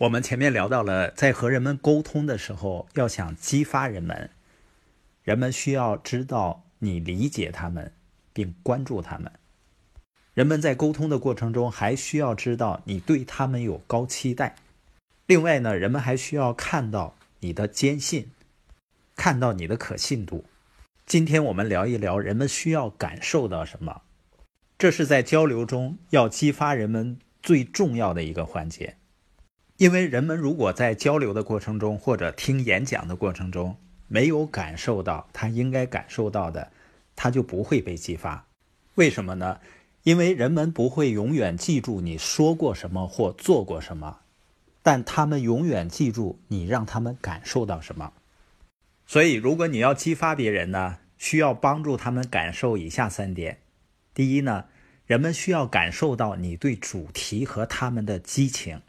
我们前面聊到了，在和人们沟通的时候，要想激发人们，人们需要知道你理解他们，并关注他们。人们在沟通的过程中，还需要知道你对他们有高期待。另外呢，人们还需要看到你的坚信，看到你的可信度。今天我们聊一聊，人们需要感受到什么？这是在交流中要激发人们最重要的一个环节。因为人们如果在交流的过程中，或者听演讲的过程中，没有感受到他应该感受到的，他就不会被激发。为什么呢？因为人们不会永远记住你说过什么或做过什么，但他们永远记住你让他们感受到什么。所以，如果你要激发别人呢，需要帮助他们感受以下三点：第一呢，人们需要感受到你对主题和他们的激情。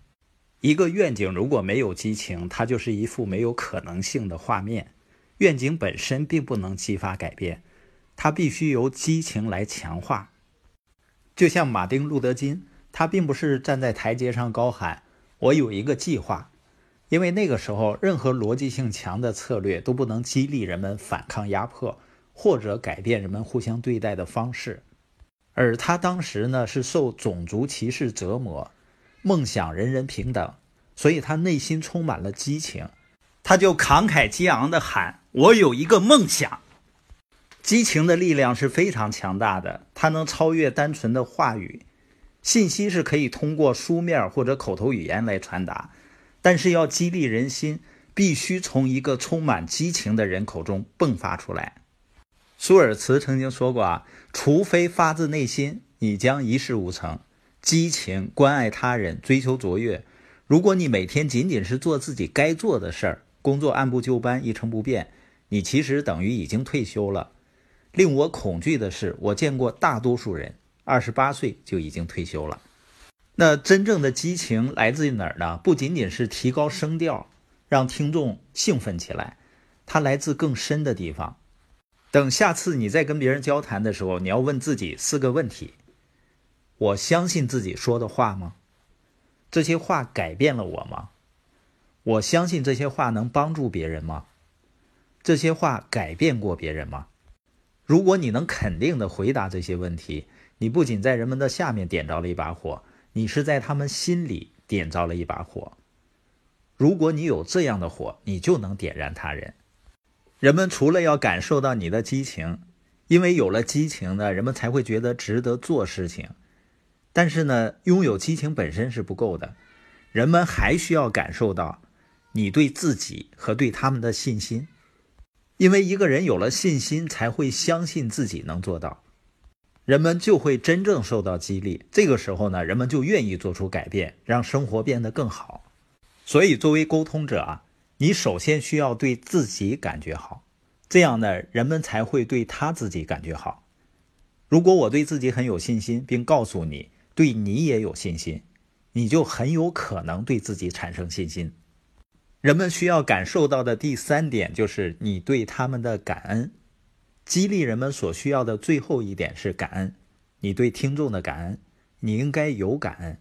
一个愿景如果没有激情，它就是一幅没有可能性的画面。愿景本身并不能激发改变，它必须由激情来强化。就像马丁·路德·金，他并不是站在台阶上高喊“我有一个计划”，因为那个时候任何逻辑性强的策略都不能激励人们反抗压迫，或者改变人们互相对待的方式。而他当时呢，是受种族歧视折磨。梦想人人平等，所以他内心充满了激情，他就慷慨激昂地喊：“我有一个梦想。”激情的力量是非常强大的，它能超越单纯的话语。信息是可以通过书面或者口头语言来传达，但是要激励人心，必须从一个充满激情的人口中迸发出来。舒尔茨曾经说过：“啊，除非发自内心，你将一事无成。”激情、关爱他人、追求卓越。如果你每天仅仅是做自己该做的事儿，工作按部就班、一成不变，你其实等于已经退休了。令我恐惧的是，我见过大多数人二十八岁就已经退休了。那真正的激情来自于哪儿呢？不仅仅是提高声调，让听众兴奋起来，它来自更深的地方。等下次你再跟别人交谈的时候，你要问自己四个问题。我相信自己说的话吗？这些话改变了我吗？我相信这些话能帮助别人吗？这些话改变过别人吗？如果你能肯定的回答这些问题，你不仅在人们的下面点着了一把火，你是在他们心里点着了一把火。如果你有这样的火，你就能点燃他人。人们除了要感受到你的激情，因为有了激情呢，人们才会觉得值得做事情。但是呢，拥有激情本身是不够的，人们还需要感受到你对自己和对他们的信心，因为一个人有了信心，才会相信自己能做到，人们就会真正受到激励。这个时候呢，人们就愿意做出改变，让生活变得更好。所以，作为沟通者啊，你首先需要对自己感觉好，这样呢，人们才会对他自己感觉好。如果我对自己很有信心，并告诉你。对你也有信心，你就很有可能对自己产生信心。人们需要感受到的第三点就是你对他们的感恩。激励人们所需要的最后一点是感恩。你对听众的感恩，你应该有感恩。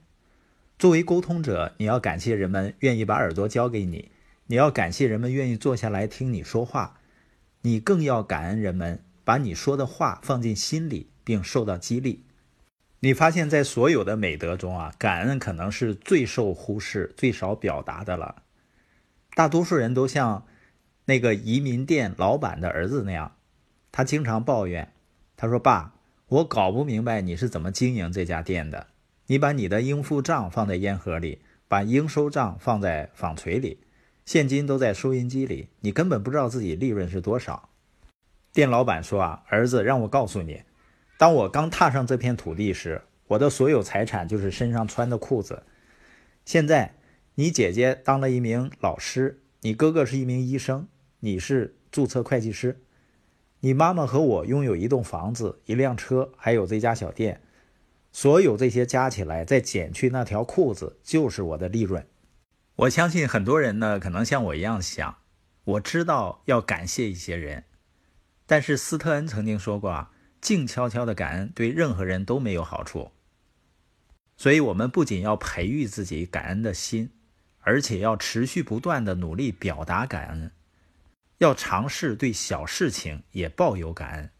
作为沟通者，你要感谢人们愿意把耳朵交给你，你要感谢人们愿意坐下来听你说话，你更要感恩人们把你说的话放进心里并受到激励。你发现，在所有的美德中啊，感恩可能是最受忽视、最少表达的了。大多数人都像那个移民店老板的儿子那样，他经常抱怨。他说：“爸，我搞不明白你是怎么经营这家店的。你把你的应付账放在烟盒里，把应收账放在纺锤里，现金都在收银机里，你根本不知道自己利润是多少。”店老板说：“啊，儿子，让我告诉你。”当我刚踏上这片土地时，我的所有财产就是身上穿的裤子。现在，你姐姐当了一名老师，你哥哥是一名医生，你是注册会计师，你妈妈和我拥有一栋房子、一辆车，还有这家小店。所有这些加起来，再减去那条裤子，就是我的利润。我相信很多人呢，可能像我一样想。我知道要感谢一些人，但是斯特恩曾经说过啊。静悄悄的感恩对任何人都没有好处，所以，我们不仅要培育自己感恩的心，而且要持续不断的努力表达感恩，要尝试对小事情也抱有感恩。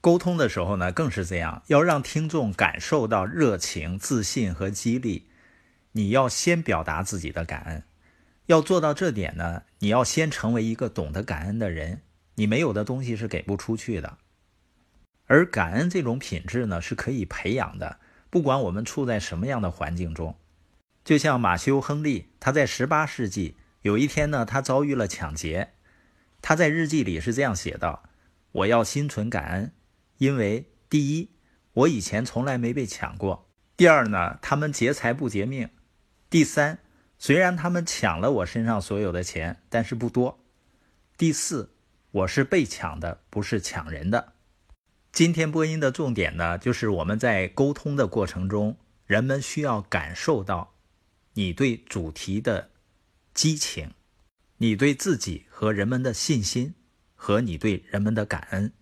沟通的时候呢，更是这样，要让听众感受到热情、自信和激励。你要先表达自己的感恩，要做到这点呢，你要先成为一个懂得感恩的人。你没有的东西是给不出去的，而感恩这种品质呢，是可以培养的。不管我们处在什么样的环境中，就像马修·亨利，他在十八世纪有一天呢，他遭遇了抢劫，他在日记里是这样写道：“我要心存感恩。”因为第一，我以前从来没被抢过；第二呢，他们劫财不劫命；第三，虽然他们抢了我身上所有的钱，但是不多；第四，我是被抢的，不是抢人的。今天播音的重点呢，就是我们在沟通的过程中，人们需要感受到你对主题的激情，你对自己和人们的信心，和你对人们的感恩。